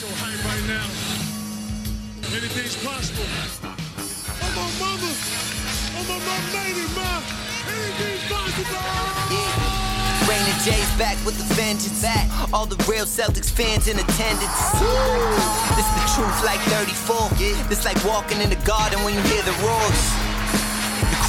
so hype right now. Anything's possible. I'm on mama. I'm on my lady, ma. Anything's possible. J's back with the vengeance. Back. All the real Celtics fans in attendance. This is the truth like 34. This like walking in the garden when you hear the roars.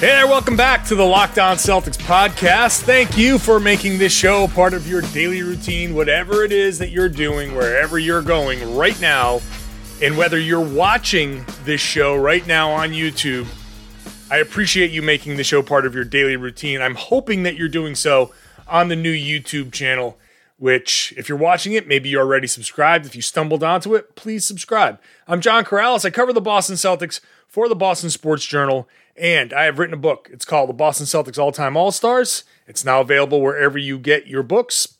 Hey there, welcome back to the Locked On Celtics podcast. Thank you for making this show part of your daily routine, whatever it is that you're doing, wherever you're going right now. And whether you're watching this show right now on YouTube, I appreciate you making the show part of your daily routine. I'm hoping that you're doing so on the new YouTube channel, which, if you're watching it, maybe you're already subscribed. If you stumbled onto it, please subscribe. I'm John Karalis. I cover the Boston Celtics for the Boston Sports Journal, and I have written a book. It's called The Boston Celtics All Time All Stars. It's now available wherever you get your books.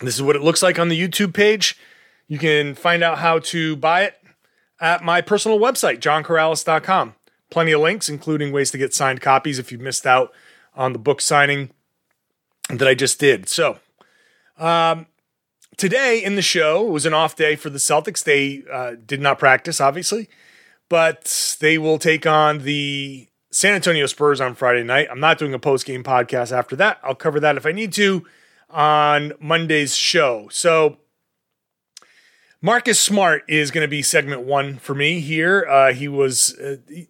This is what it looks like on the YouTube page. You can find out how to buy it at my personal website, johnkaralis.com. Plenty of links, including ways to get signed copies if you missed out on the book signing that I just did. So, um, today in the show was an off day for the Celtics. They uh, did not practice, obviously, but they will take on the San Antonio Spurs on Friday night. I'm not doing a post game podcast after that. I'll cover that if I need to on Monday's show. So, Marcus Smart is going to be segment one for me here. Uh, he was. Uh, he,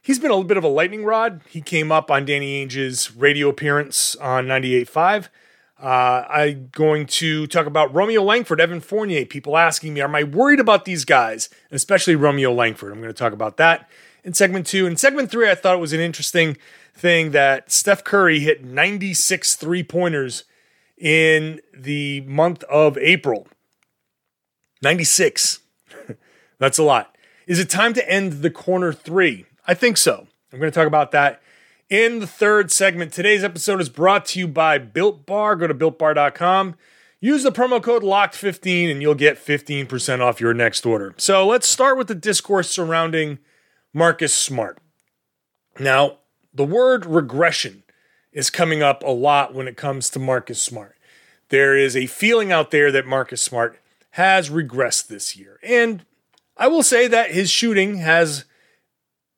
He's been a little bit of a lightning rod. He came up on Danny Ainge's radio appearance on 98.5. Uh, I'm going to talk about Romeo Langford, Evan Fournier. People asking me, am I worried about these guys, especially Romeo Langford? I'm going to talk about that in segment two. In segment three, I thought it was an interesting thing that Steph Curry hit 96 three pointers in the month of April. 96. That's a lot. Is it time to end the corner three? I think so. I'm going to talk about that in the third segment. Today's episode is brought to you by Built Bar. Go to builtbar.com. Use the promo code LOCKED15 and you'll get 15% off your next order. So let's start with the discourse surrounding Marcus Smart. Now, the word regression is coming up a lot when it comes to Marcus Smart. There is a feeling out there that Marcus Smart has regressed this year. And I will say that his shooting has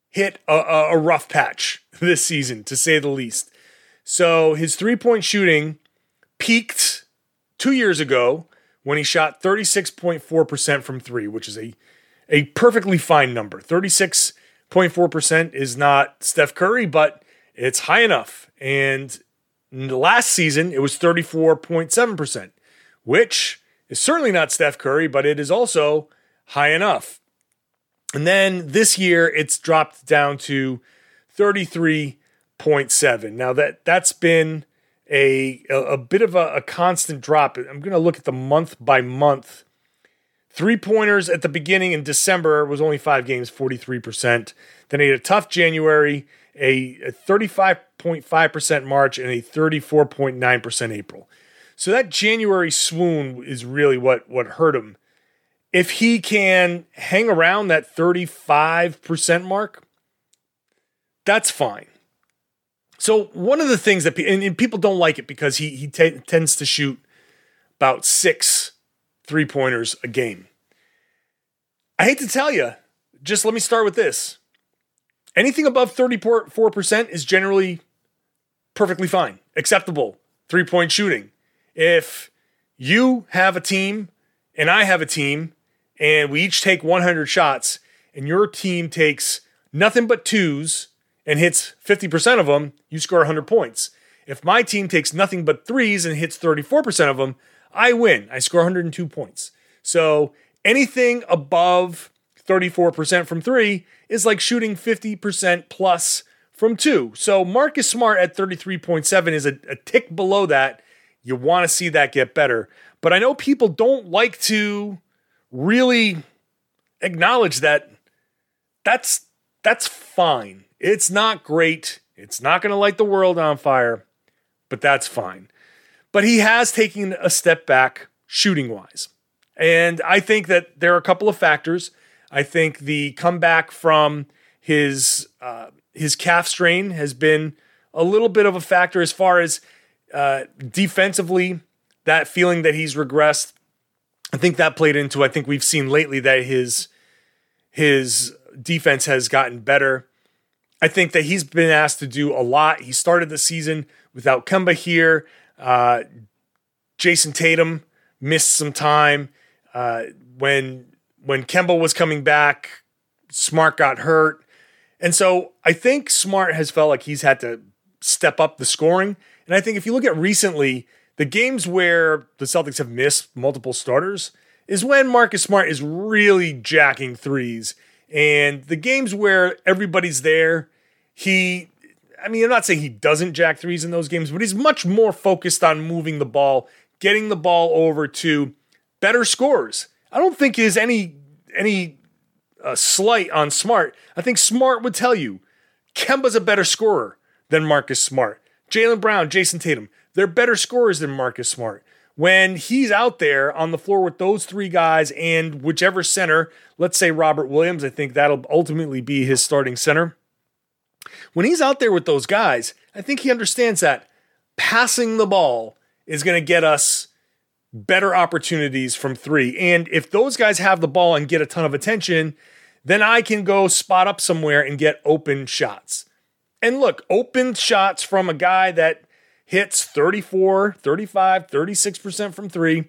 hit a, a, rough patch this season, to say the least. So his three point shooting peaked two years ago when he shot 36.4% from three, which is a, a perfectly fine number. 36.4% is not Steph Curry, but it's high enough. And last season, it was 34.7%, which is certainly not Steph Curry, but it is also high enough. And then this year it's dropped down to 33.7. Now that that's been a a, a bit of a, a constant drop. I'm going to look at the month by month. Three pointers at the beginning in December was only five games, 43%. Then he had a tough January, a, a 35.5% March, and a 34.9% April. So that January swoon is really what what hurt him if he can hang around that 35% mark, that's fine. So one of the things that and people don't like it because he he t- tends to shoot about six three pointers a game. I hate to tell you, just let me start with this. Anything above 34% is generally perfectly fine, acceptable three point shooting. If you have a team and I have a team and we each take 100 shots, and your team takes nothing but twos and hits 50% of them, you score 100 points. If my team takes nothing but threes and hits 34% of them, I win. I score 102 points. So anything above 34% from three is like shooting 50% plus from two. So Marcus Smart at 33.7 is a, a tick below that. You want to see that get better. But I know people don't like to really acknowledge that that's That's fine. It's not great. It's not going to light the world on fire, but that's fine. But he has taken a step back shooting wise. And I think that there are a couple of factors. I think the comeback from his uh, his calf strain has been a little bit of a factor as far as uh, defensively. That feeling that he's regressed, I think that played into. I think we've seen lately that his his defense has gotten better. I think that he's been asked to do a lot. He started the season without Kemba here. Uh, Jayson Tatum missed some time uh, when when Kemba was coming back. Smart got hurt, and so I think Smart has felt like he's had to step up the scoring. And I think if you look at recently, the games where the Celtics have missed multiple starters is when Marcus Smart is really jacking threes. And the games where everybody's there, he, I mean, I'm not saying he doesn't jack threes in those games, but he's much more focused on moving the ball, getting the ball over to better scores. I don't think is any any uh, slight on Smart. I think Smart would tell you Kemba's a better scorer than Marcus Smart. Jaylen Brown, Jayson Tatum, they're better scorers than Marcus Smart. When he's out there on the floor with those three guys and whichever center, let's say Robert Williams, I think that'll ultimately be his starting center. When he's out there with those guys, I think he understands that passing the ball is going to get us better opportunities from three. And if those guys have the ball and get a ton of attention, then I can go spot up somewhere and get open shots. And look, open shots from a guy that hits 34, 35, 36% from three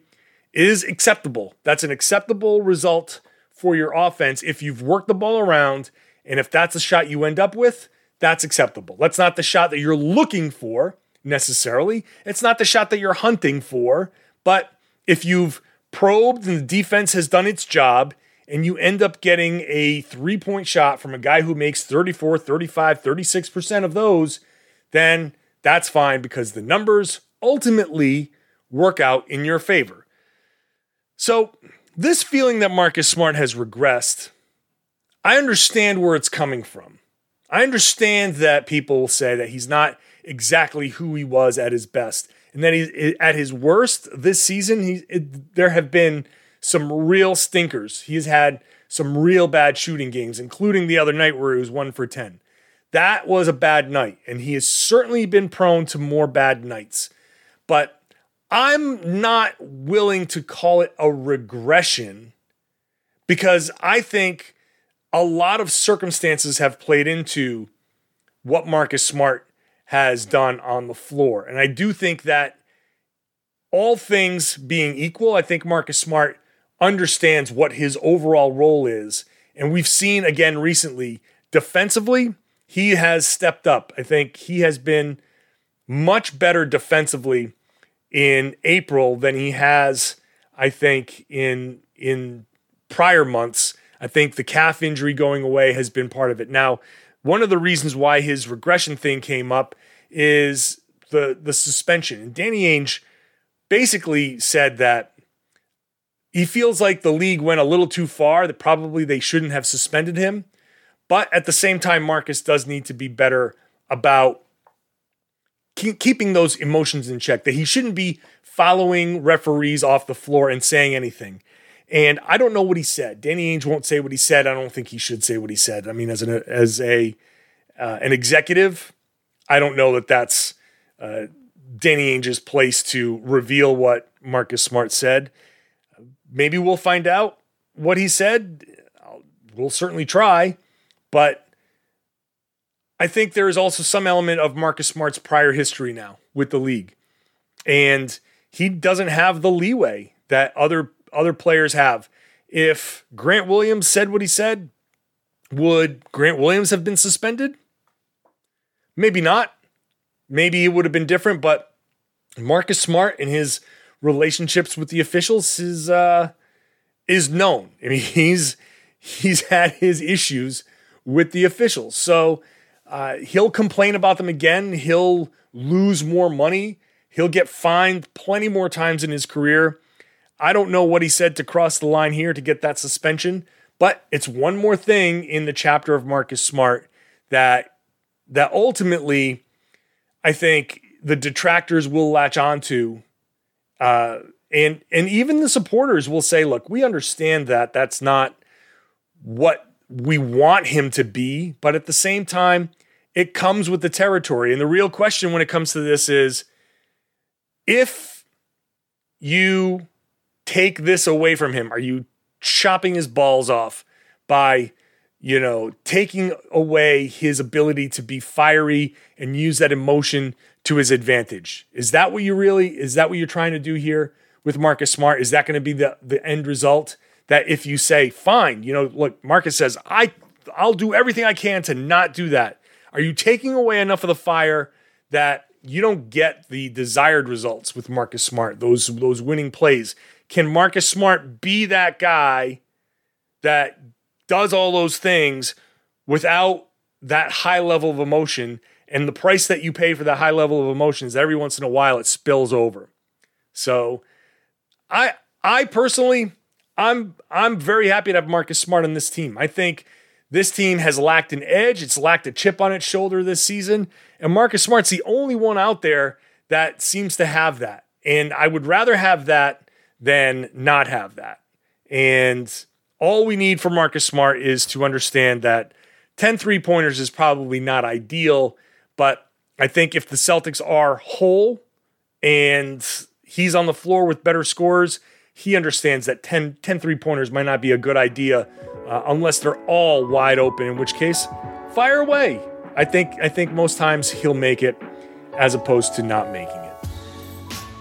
is acceptable. That's an acceptable result for your offense if you've worked the ball around. And if that's a shot you end up with, that's acceptable. That's not the shot that you're looking for necessarily. It's not the shot that you're hunting for. But if you've probed and the defense has done its job and you end up getting a three point shot from a guy who makes 34, 35, 36% of those, then that's fine because the numbers ultimately work out in your favor. So, this feeling that Marcus Smart has regressed, I understand where it's coming from. I understand that people will say that he's not exactly who he was at his best, and that he's at his worst this season. He, it, there have been some real stinkers. He's had some real bad shooting games, including the other night where he was one for 10. That was a bad night, and he has certainly been prone to more bad nights. But I'm not willing to call it a regression because I think a lot of circumstances have played into what Marcus Smart has done on the floor. And I do think that all things being equal, I think Marcus Smart understands what his overall role is. And we've seen again recently, defensively, he has stepped up. I think he has been much better defensively in April than he has, I think, in in prior months. I think the calf injury going away has been part of it. Now, one of the reasons why his regression thing came up is the the suspension. And Danny Ainge basically said that he feels like the league went a little too far, that probably they shouldn't have suspended him. But at the same time, Marcus does need to be better about keeping those emotions in check, that he shouldn't be following referees off the floor and saying anything. And I don't know what he said. Danny Ainge won't say what he said. I don't think he should say what he said. I mean, as an as a uh, an executive, I don't know that that's uh, Danny Ainge's place to reveal what Marcus Smart said maybe we'll find out what he said. We'll certainly try, but I think there is also some element of Marcus Smart's prior history now with the league. And he doesn't have the leeway that other other players have. If Grant Williams said what he said, would Grant Williams have been suspended? Maybe not. Maybe it would have been different, but Marcus Smart and his relationships with the officials is uh, is known. I mean, he's he's had his issues with the officials, so uh, he'll complain about them again. He'll lose more money. He'll get fined plenty more times in his career. I don't know what he said to cross the line here to get that suspension, But it's one more thing in the chapter of Marcus Smart that that ultimately I think the detractors will latch onto uh, and and even the supporters will say, look, we understand that that's not what we want him to be, but at the same time, it comes with the territory. And the real question when it comes to this is if you take this away from him, are you chopping his balls off by, you know, taking away his ability to be fiery and use that emotion to his advantage? Is that what you really is that what you're trying to do here with Marcus Smart? Is that going to be the the end result? That if you say, fine, you know, look, Marcus says, I I'll do everything I can to not do that. Are you taking away enough of the fire that you don't get the desired results with Marcus Smart, those those winning plays? Can Marcus Smart be that guy that does all those things without that high level of emotion and the price that you pay for that high level of emotion is every once in a while it spills over. So I I personally I'm I'm very happy to have Marcus Smart on this team. I think this team has lacked an edge. It's lacked a chip on its shoulder this season. And Marcus Smart's the only one out there that seems to have that. And I would rather have that than not have that. And all we need for Marcus Smart is to understand that 10 three pointers is probably not ideal. But I think if the Celtics are whole and he's on the floor with better scores, he understands that 10, 10 three pointers might not be a good idea uh, unless they're all wide open, in which case, fire away. I think I think most times he'll make it as opposed to not making it.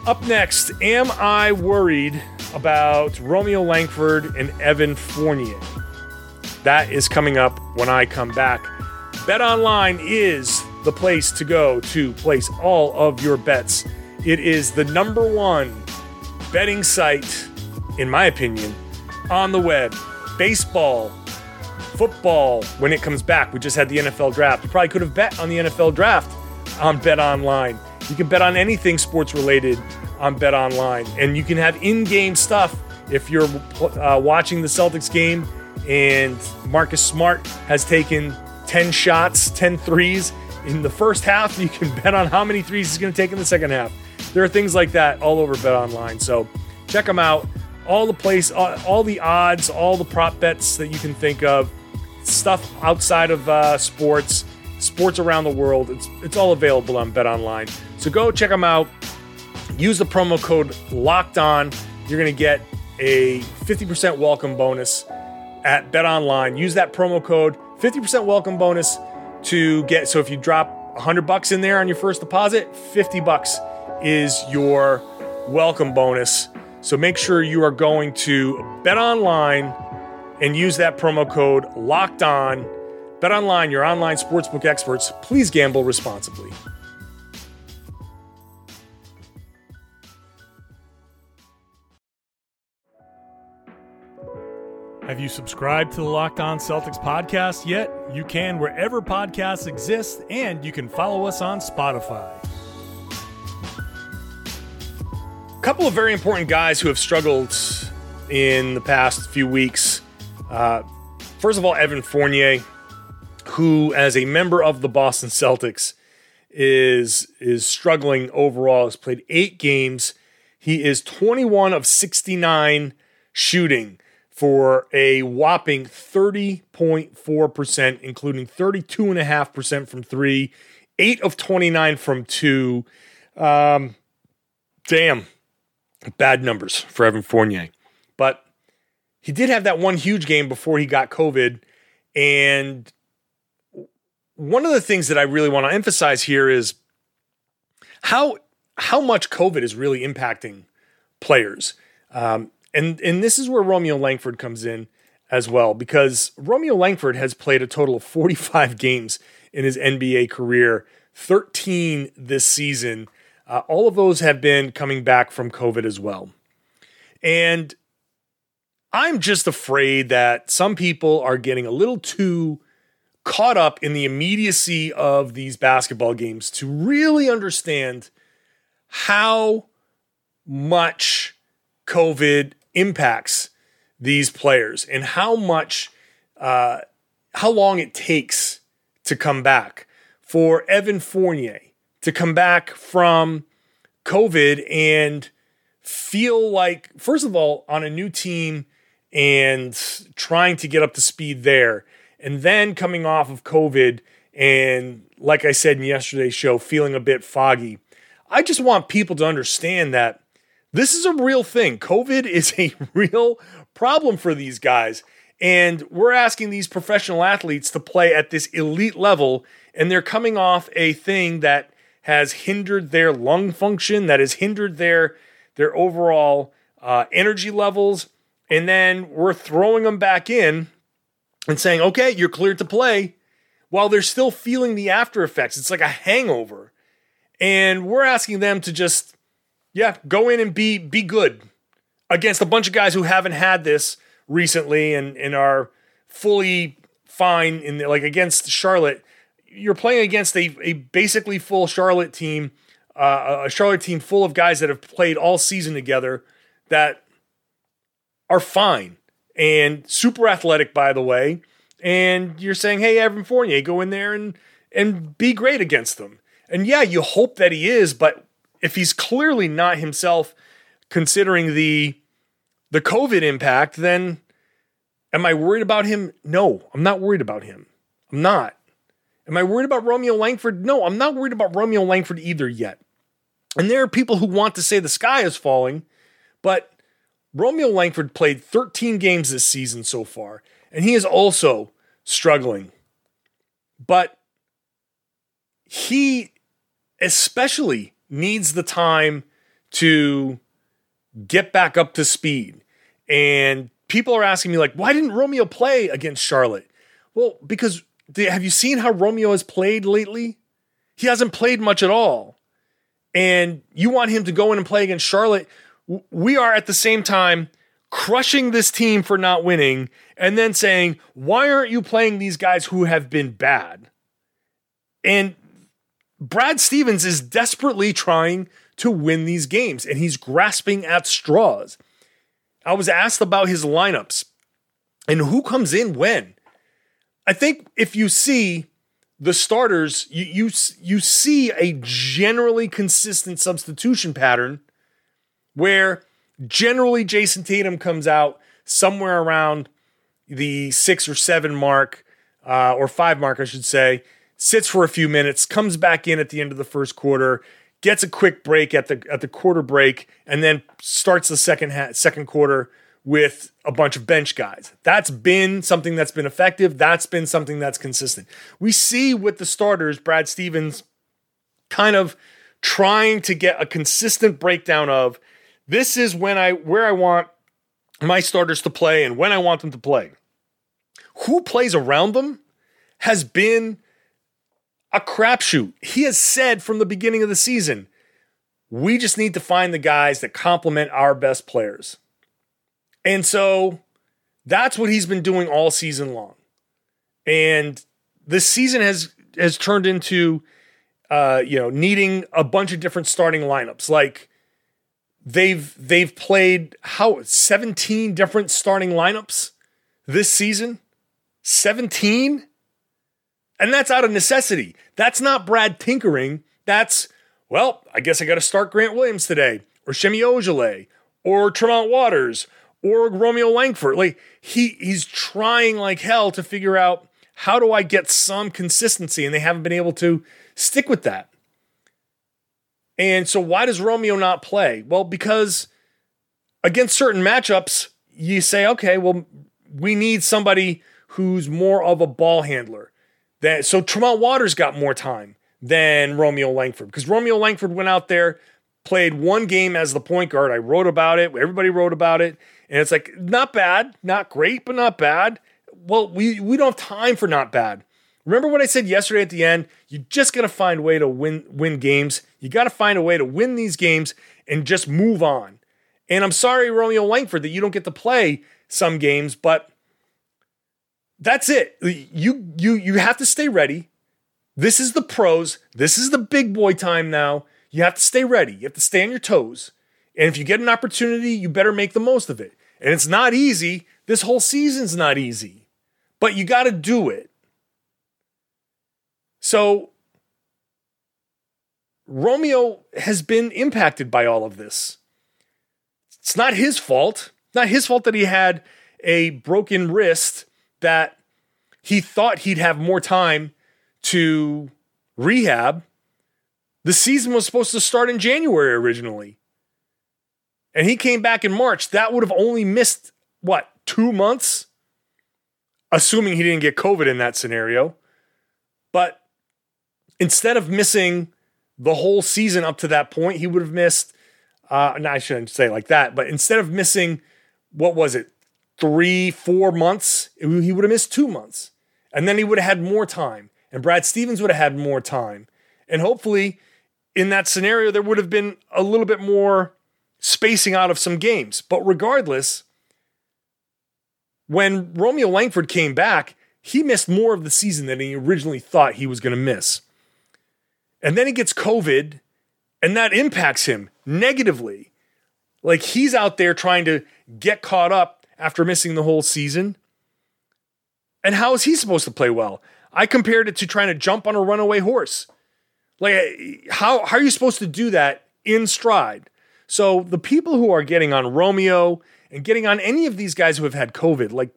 Up next, am I worried about Romeo Langford and Evan Fournier? That is coming up when I come back. Bet Online is the place to go to place all of your bets. It is the number one betting site, in my opinion, on the web baseball, football, when it comes back. We just had the NFL draft. You probably could have bet on the NFL draft on Bet Online. You can bet on anything sports related on Bet Online. And you can have in game stuff if you're uh, watching the Celtics game and Marcus Smart has taken 10 shots, 10 threes in the first half. You can bet on how many threes he's going to take in the second half. There are things like that all over Bet Online. So check them out all the place, all, all, the odds, all the prop bets that you can think of, stuff outside of uh, sports, sports around the world. It's it's all available on Bet Online. So go check them out. Use the promo code Locked On. You're gonna get a 50% welcome bonus at Bet Online. Use that promo code 50% welcome bonus to get. So if you drop 100 bucks in there on your first deposit, 50 bucks is your welcome bonus so make sure you are going to Bet Online and use that promo code Locked On. Bet Online, your online sportsbook experts. Please gamble responsibly. Have you subscribed to the Locked On Celtics podcast yet? You can wherever podcasts exist, and you can follow us on Spotify A couple of very important guys who have struggled in the past few weeks. Uh, first of all, Evan Fournier, who, as a member of the Boston Celtics, is is struggling overall. Has played eight games. He is 21 of 69 shooting for a whopping 30.4%, including 32.5% from three, eight of 29 from two. Um, damn, Bad numbers for Evan Fournier. But he did have that one huge game before he got COVID. And one of the things that I really want to emphasize here is how how much COVID is really impacting players. Um, and and this is where Romeo Langford comes in as well, because Romeo Langford has played a total of 45 games in his NBA career, 13 this season. Uh, all of those have been coming back from COVID as well. And I'm just afraid that some people are getting a little too caught up in the immediacy of these basketball games to really understand how much COVID impacts these players and how much, uh, how long it takes to come back for Evan Fournier to come back from COVID and feel like, first of all, on a new team and trying to get up to speed there, and then coming off of COVID and, like I said in yesterday's show, feeling a bit foggy. I just want people to understand that this is a real thing. COVID is a real problem for these guys. And we're asking these professional athletes to play at this elite level, and they're coming off a thing that has hindered their lung function, that has hindered their their overall uh, energy levels, and then we're throwing them back in and saying, "Okay, you're cleared to play," while they're still feeling the after effects. It's like a hangover, and we're asking them to just, yeah, go in and be be good against a bunch of guys who haven't had this recently and and are fully fine in the, like against Charlotte. You're playing against a, a basically full Charlotte team, uh, a Charlotte team full of guys that have played all season together that are fine and super athletic, by the way. And you're saying, hey, Evan Fournier, go in there and and be great against them. And yeah, you hope that he is, but if he's clearly not himself, considering the the COVID impact, then am I worried about him? No, I'm not worried about him. I'm not. Am I worried about Romeo Langford? No, I'm not worried about Romeo Langford either yet. And there are people who want to say the sky is falling, but Romeo Langford played 13 games this season so far, and he is also struggling. But he especially needs the time to get back up to speed. And people are asking me, like, why didn't Romeo play against Charlotte? Well, because have you seen how Romeo has played lately? He hasn't played much at all. And you want him to go in and play against Charlotte. We are at the same time crushing this team for not winning and then saying, why aren't you playing these guys who have been bad? And Brad Stevens is desperately trying to win these games and he's grasping at straws. I was asked about his lineups and who comes in when. I think if you see the starters, you you you see a generally consistent substitution pattern where generally Jayson Tatum comes out somewhere around the six or seven mark, uh, or five mark, I should say, sits for a few minutes, comes back in at the end of the first quarter, gets a quick break at the at the quarter break, and then starts the second ha- second quarter with a bunch of bench guys. That's been something that's been effective. That's been something that's consistent. We see with the starters, Brad Stevens kind of trying to get a consistent breakdown of this is when I where I want my starters to play and when I want them to play. Who plays around them has been a crapshoot. He has said from the beginning of the season, we just need to find the guys that complement our best players. And so that's what he's been doing all season long. And this season has has turned into uh, you know, needing a bunch of different starting lineups. Like they've they've played how 17 different starting lineups this season. 17? And that's out of necessity. That's not Brad tinkering. That's, well, I guess I got to start Grant Williams today, or Semi Ojeleye, or Tremont Waters, or Romeo Langford. Like he he's trying like hell to figure out how do I get some consistency, and they haven't been able to stick with that. And so why does Romeo not play? Well, because against certain matchups, you say, okay, well, we need somebody who's more of a ball handler. That so Tremont Waters got more time than Romeo Langford because Romeo Langford went out there, played one game as the point guard. I wrote about it. Everybody wrote about it. And it's like, not bad, not great, but not bad. Well, we, we don't have time for not bad. Remember what I said yesterday at the end? You just got to find a way to win win games. You got to find a way to win these games and just move on. And I'm sorry, Romeo Langford, that you don't get to play some games, but that's it. You you you have to stay ready. This is the pros. This is the big boy time now. You have to stay ready. You have to stay on your toes. And if you get an opportunity, you better make the most of it. And it's not easy. This whole season's not easy, but you got to do it. So, Romeo has been impacted by all of this. It's not his fault. Not his fault that he had a broken wrist that he thought he'd have more time to rehab. The season was supposed to start in January originally. And he came back in March. That would have only missed, what, two months? Assuming he didn't get COVID in that scenario. But instead of missing the whole season up to that point, he would have missed, uh, no, I shouldn't say like that, but instead of missing, what was it, three, four months, he would have missed two months. And then he would have had more time. And Brad Stevens would have had more time. And hopefully, in that scenario, there would have been a little bit more spacing out of some games. But regardless, when Romeo Langford came back, he missed more of the season than he originally thought he was going to miss. And then he gets COVID, and that impacts him negatively. Like he's out there trying to get caught up after missing the whole season. And how is he supposed to play well? I compared it to trying to jump on a runaway horse. Like, how, how are you supposed to do that in stride? So, the people who are getting on Romeo and getting on any of these guys who have had COVID, like,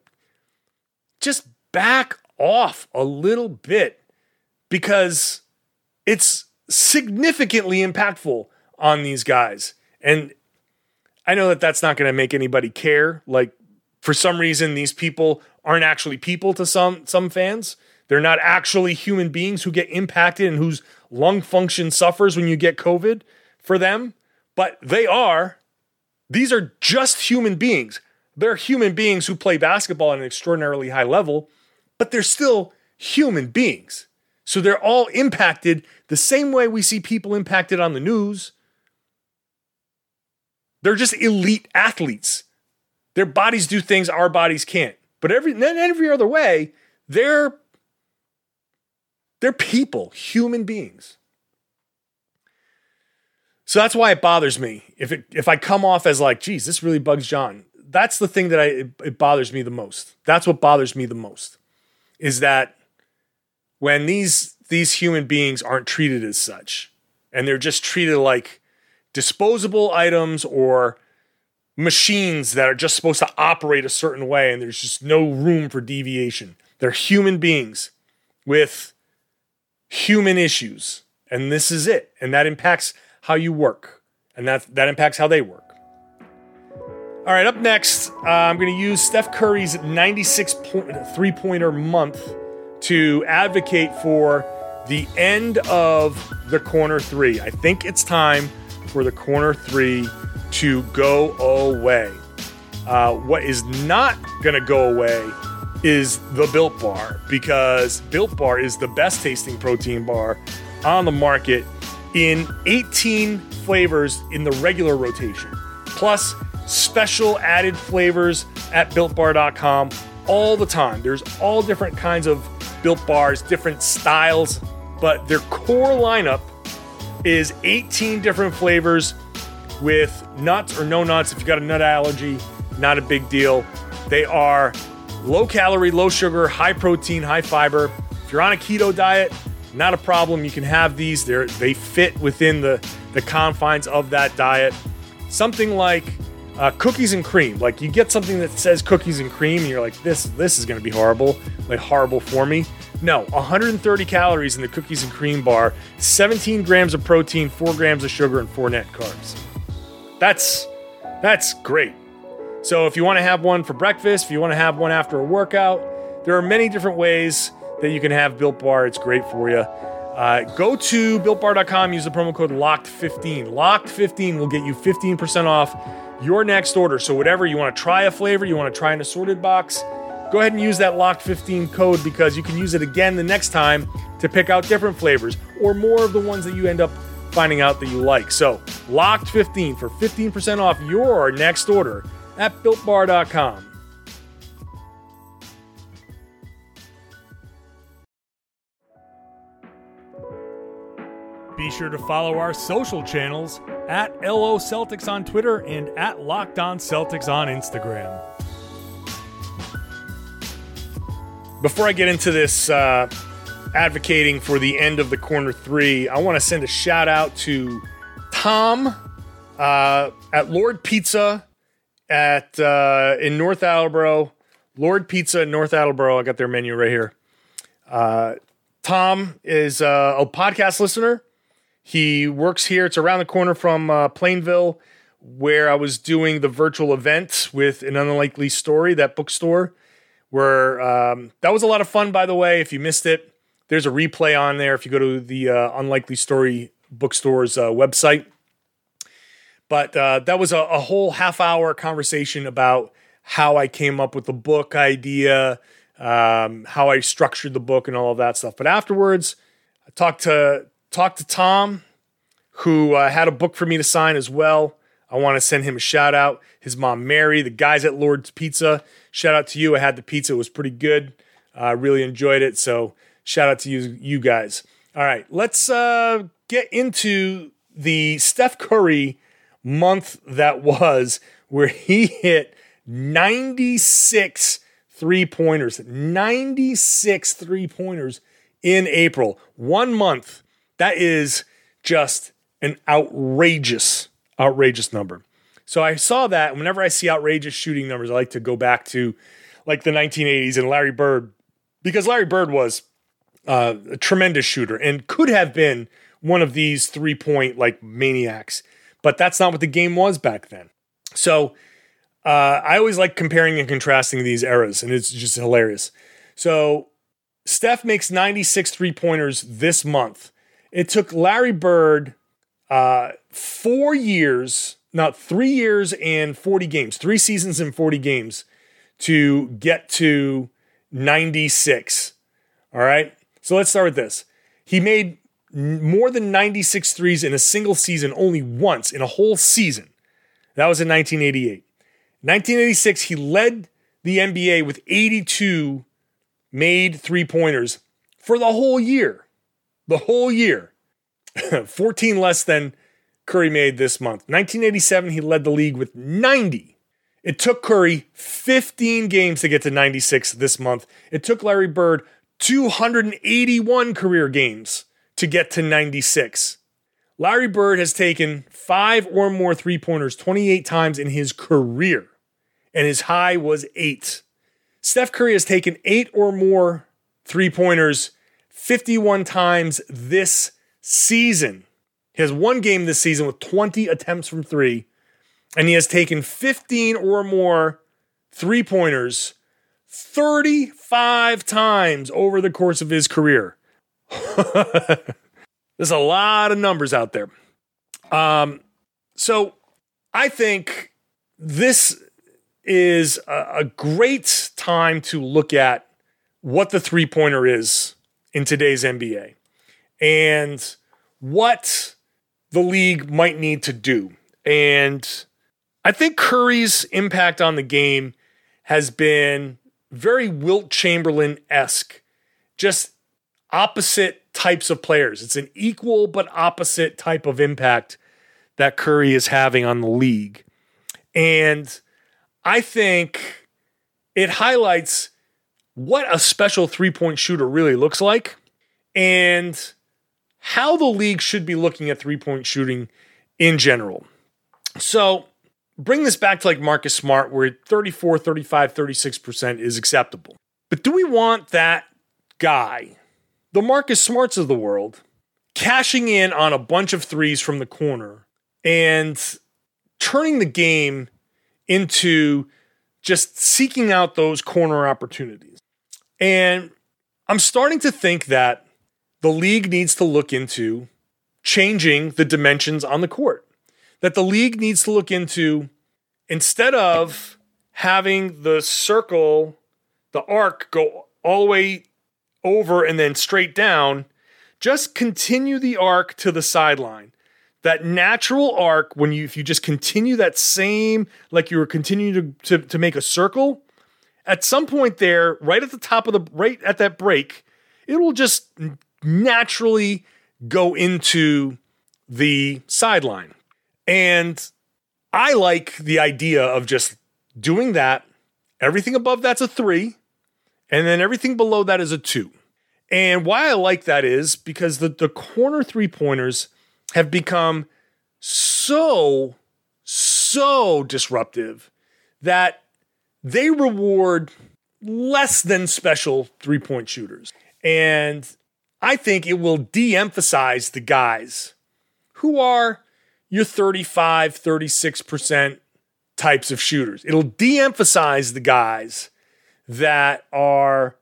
just back off a little bit because it's significantly impactful on these guys. And I know that that's not going to make anybody care. Like, for some reason, these people aren't actually people to some some fans. They're not actually human beings who get impacted and whose lung function suffers when you get COVID for them, but they are. These are just human beings. They're human beings who play basketball at an extraordinarily high level, but they're still human beings. So they're all impacted the same way we see people impacted on the news. They're just elite athletes. Their bodies do things our bodies can't. But every every other way, they're they're people, human beings. So that's why it bothers me. If it if I come off as like, geez, this really bugs John. That's the thing that I it, it bothers me the most. That's what bothers me the most. Is that when these these human beings aren't treated as such and they're just treated like disposable items or machines that are just supposed to operate a certain way and there's just no room for deviation. They're human beings with human issues. And this is it. And that impacts how you work. And that, that impacts how they work. All right, up next, uh, I'm going to use Steph Curry's 96 point, three pointer month to advocate for the end of the corner three. I think it's time for the corner three to go away. Uh, what is not going to go away is the Built Bar because Built Bar is the best tasting protein bar on the market in 18 flavors in the regular rotation, plus special added flavors at builtbar.com all the time. There's all different kinds of built bars, different styles, but their core lineup is 18 different flavors with nuts or no nuts. If you got a nut allergy, not a big deal. They are low calorie, low sugar, high protein, high fiber. If you're on a keto diet, not a problem. You can have these. They they fit within the the confines of that diet. Something like uh, cookies and cream. Like you get something that says cookies and cream, and you're like, this this is going to be horrible, like horrible for me. No, 130 calories in the cookies and cream bar, 17 grams of protein, 4 grams of sugar, and 4 net carbs. That's that's great. So if you want to have one for breakfast, if you want to have one after a workout, there are many different ways that you can have Built Bar. It's great for you. Uh, go to builtbar.com, use the promo code LOCKED15. LOCKED15 will get you 15% off your next order. So, whatever you want to try a flavor, you want to try an assorted box, go ahead and use that LOCKED15 code because you can use it again the next time to pick out different flavors or more of the ones that you end up finding out that you like. So, LOCKED15 for 15% off your next order at builtbar.com. Be sure to follow our social channels at LO Celtics on Twitter and at Locked On Celtics on Instagram. before I get into this uh, advocating for the end of the corner three, I want to send a shout out to Tom uh, at Lord Pizza at uh, in North Attleboro. Lord Pizza in North Attleboro. I got their menu right here. Uh, Tom is uh, a podcast listener. He works here. It's around the corner from uh, Plainville, where I was doing the virtual event with an unlikely story, that bookstore. Where um, that was a lot of fun, by the way. If you missed it, there's a replay on there. If you go to the uh, Unlikely Story bookstore's uh, website, but uh, that was a, a, whole half hour conversation about how I came up with the book idea, um, how I structured the book, and all of that stuff. But afterwards, I talked to talked to Tom, who uh, had a book for me to sign as well. I want to send him a shout out. His mom Mary, the guys at Lord's Pizza. Shout out to you. I had the pizza; it was pretty good. I uh, really enjoyed it. So shout out to you, you guys. All right, let's uh, get into the Steph Curry month that was where he hit 96 three pointers, 96 three pointers in April. One month. That is just an outrageous, outrageous number. So I saw that. Whenever I see outrageous shooting numbers, I like to go back to like the 1980s and Larry Bird, because Larry Bird was uh, a tremendous shooter and could have been one of these three point like maniacs but that's not what the game was back then. So uh, I always like comparing and contrasting these eras, and it's just hilarious. So Steph makes 96 three pointers this month. It took Larry Bird uh, four years, not three years and 40 games, three seasons and 40 games to get to 96. All right. So let's start with this. He made more than 96 threes in a single season only once in a whole season. That was in 1988. 1986, he led the NBA with 82 made three pointers for the whole year. The whole year. 14 less than Curry made this month. 1987, he led the league with 90. It took Curry 15 games to get to 96 this month. It took Larry Bird 281 career games to get to 96. Larry Bird has taken five or more three pointers 28 times in his career, and his high was eight. Steph Curry has taken eight or more three pointers 51 times this season. He has one game this season with 20 attempts from three, and he has taken 15 or more three pointers 35 times over the course of his career. There's a lot of numbers out there. Um, so I think this is a, a great time to look at what the three pointer is in today's NBA and what the league might need to do. And I think Curry's impact on the game has been very Wilt Chamberlain esque, just opposite types of players. It's an equal but opposite type of impact that Curry is having on the league. And I think it highlights what a special three point shooter really looks like and how the league should be looking at three point shooting in general. So, bring this back to like Marcus Smart, where 34, 35, 36% is acceptable. But do we want that guy the Marcus Smarts of the world cashing in on a bunch of threes from the corner and turning the game into just seeking out those corner opportunities. And I'm starting to think that the league needs to look into changing the dimensions on the court. That the league needs to look into instead of having the circle, the arc go all the way over and then straight down, just continue the arc to the sideline. That natural arc, when you if you just continue that same, like you were continuing to, to, to make a circle, at some point there, right at the top of the right at that break, it will just naturally go into the sideline. And I like the idea of just doing that. Everything above that's a three And then everything below that is a two. And why I like that is because the, the corner three pointers have become so, so disruptive that they reward less than special three point shooters. And I think it will de emphasize the guys who are your 35, 36% types of shooters. It'll de emphasize the guys that are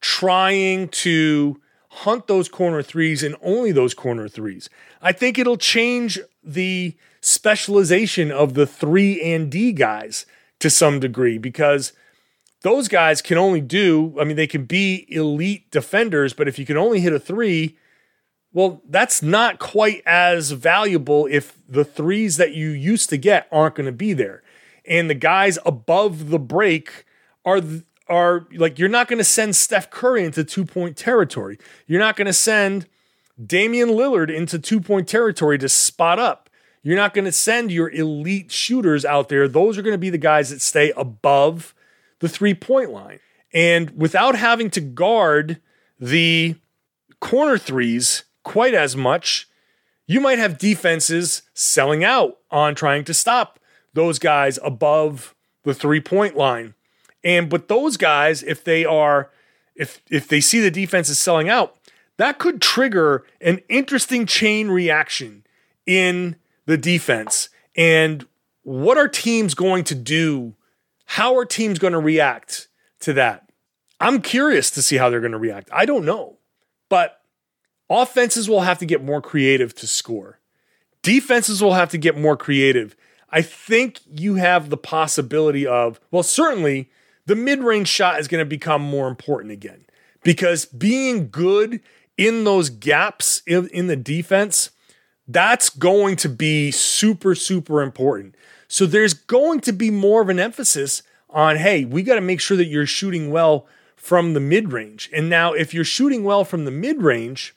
trying to hunt those corner threes and only those corner threes. I think it'll change the specialization of the 3 and D guys to some degree because those guys can only do, I mean, they can be elite defenders, but if you can only hit a three, well, that's not quite as valuable if the threes that you used to get aren't going to be there. And the guys above the break are are like you're not going to send Steph Curry into two point territory. You're not going to send Damian Lillard into two point territory to spot up. You're not going to send your elite shooters out there. Those are going to be the guys that stay above the three point line. And without having to guard the corner threes quite as much, you might have defenses selling out on trying to stop those guys above the three point line. And but those guys, if they are, if if they see the defense is selling out, that could trigger an interesting chain reaction in the defense. And what are teams going to do how are teams going to react to that? I'm curious to see how they're going to react. I don't know. But offenses will have to get more creative to score. Defenses will have to get more creative. I think you have the possibility of, well, certainly the mid range shot is going to become more important again because being good in those gaps in, in, the defense, that's going to be super, super important. So there's going to be more of an emphasis on, hey, we got to make sure that you're shooting well from the mid range. And now, if you're shooting well from the mid range,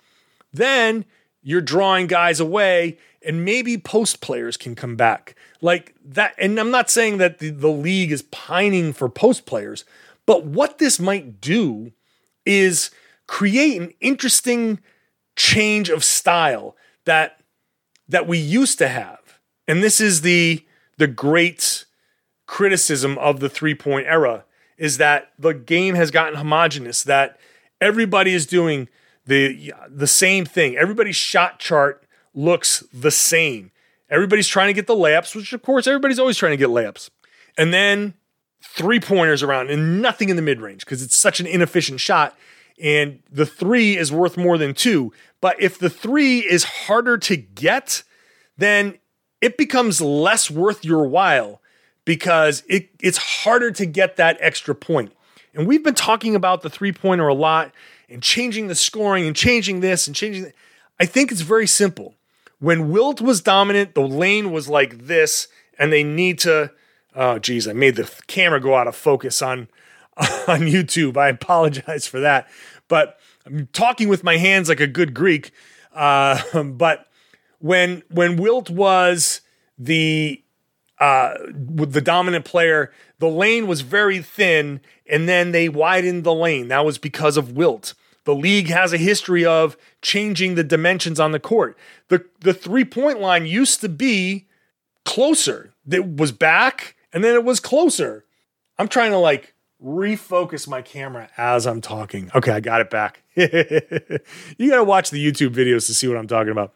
then you're drawing guys away and maybe post players can come back. Like that. And I'm not saying that the, the league is pining for post players, but what this might do is create an interesting change of style that that we used to have. And this is the the great criticism of the three point era is that the game has gotten homogenous, that everybody is doing the, the same thing. Everybody's shot chart looks the same. Everybody's trying to get the layups, which of course everybody's always trying to get layups. And then three pointers around and nothing in the mid range because it's such an inefficient shot. And the three is worth more than two. But if the three is harder to get, then it becomes less worth your while because it, it's harder to get that extra point. And we've been talking about the three pointer a lot and changing the scoring and changing this and changing that. I think it's very simple. When Wilt was dominant, the lane was like this, and they need to. Oh, geez, I made the camera go out of focus on on YouTube. I apologize for that, but I'm talking with my hands like a good Greek. Uh, but when when Wilt was the uh, the dominant player, the lane was very thin, and then they widened the lane. That was because of Wilt. The league has a history of changing the dimensions on the court. The the three point line used to be closer. It was back, and then it was closer. I'm trying to like refocus my camera as I'm talking. Okay, I got it back. you got to watch the YouTube videos to see what I'm talking about.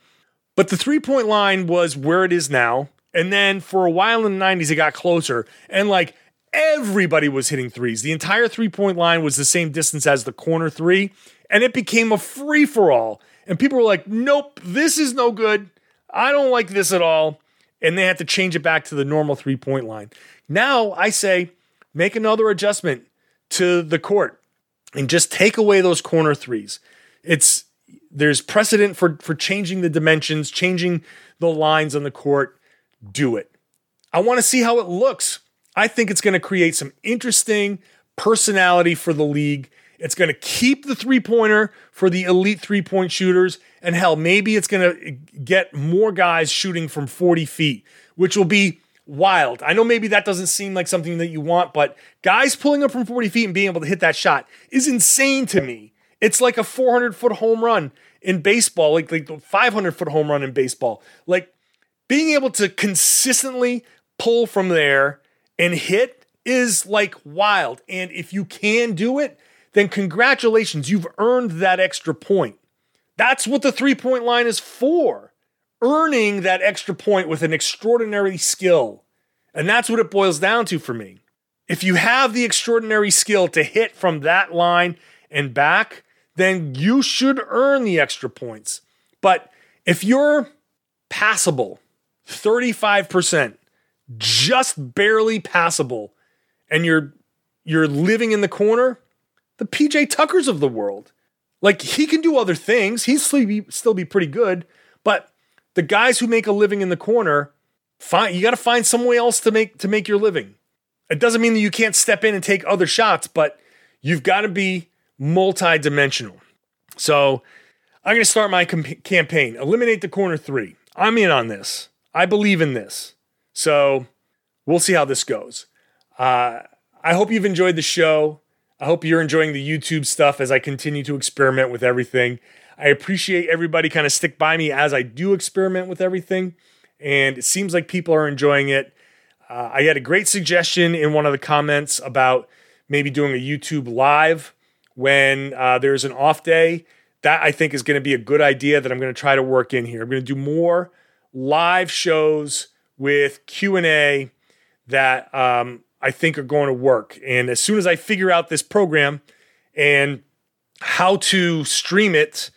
But the three point line was where it is now. And then for a while in the 90s, it got closer. And like everybody was hitting threes. The entire three point line was the same distance as the corner three. And it became a free for all. And people were like, nope, this is no good. I don't like this at all. And they had to change it back to the normal three point line. Now I say, make another adjustment to the court and just take away those corner threes. It's there's precedent for for changing the dimensions, changing the lines on the court. Do it. I want to see how it looks. I think it's going to create some interesting personality for the league. It's going to keep the three pointer for the elite three point shooters. And hell, maybe it's going to get more guys shooting from 40 feet, which will be wild. I know maybe that doesn't seem like something that you want, but guys pulling up from 40 feet and being able to hit that shot is insane to me. It's like a 400 foot home run in baseball, like like the 500 foot home run in baseball. Like being able to consistently pull from there and hit is like wild. And if you can do it, then congratulations, you've earned that extra point. That's what the three point line is for. Earning that extra point with an extraordinary skill. And that's what it boils down to for me. If you have the extraordinary skill to hit from that line and back, then you should earn the extra points. But if you're passable, 35%, just barely passable, and you're you're living in the corner, the PJ Tuckers of the world. Like he can do other things. He's still be, still be pretty good, but the guys who make a living in the corner, fine, you got to find some way else to make to make your living. It doesn't mean that you can't step in and take other shots, but you've got to be multi-dimensional. So, I'm going to start my campaign. Eliminate the corner 3. I'm in on this. I believe in this. So, we'll see how this goes. Uh, I hope you've enjoyed the show. I hope you're enjoying the YouTube stuff as I continue to experiment with everything. I appreciate everybody kind of stick by me as I do experiment with everything. And it seems like people are enjoying it. Uh, I had a great suggestion in one of the comments about maybe doing a YouTube live when uh, there's an off day. That I think is going to be a good idea that I'm going to try to work in here. I'm going to do more live shows with Q and A that um, I think are going to work. And as soon as I figure out this program and how to stream it,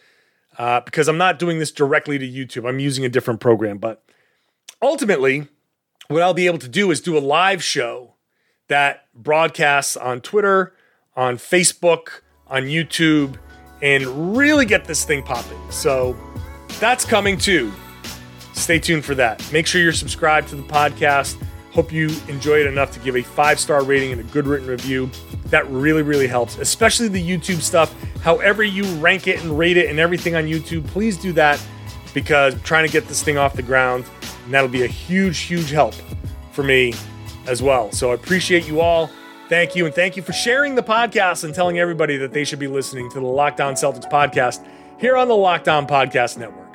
uh, because I'm not doing this directly to YouTube, I'm using a different program. But ultimately, what I'll be able to do is do a live show that broadcasts on Twitter, on Facebook, on YouTube, and really get this thing popping. So that's coming too. Stay tuned for that. Make sure you're subscribed to the podcast Hope you enjoy it enough to give a five star rating and a good written review. That really, really helps, especially the YouTube stuff. However, you rank it and rate it and everything on YouTube, please do that because I'm trying to get this thing off the ground. And that'll be a huge, huge help for me as well. So I appreciate you all. Thank you. And thank you for sharing the podcast and telling everybody that they should be listening to the Locked On Celtics podcast here on the Locked On Podcast Network.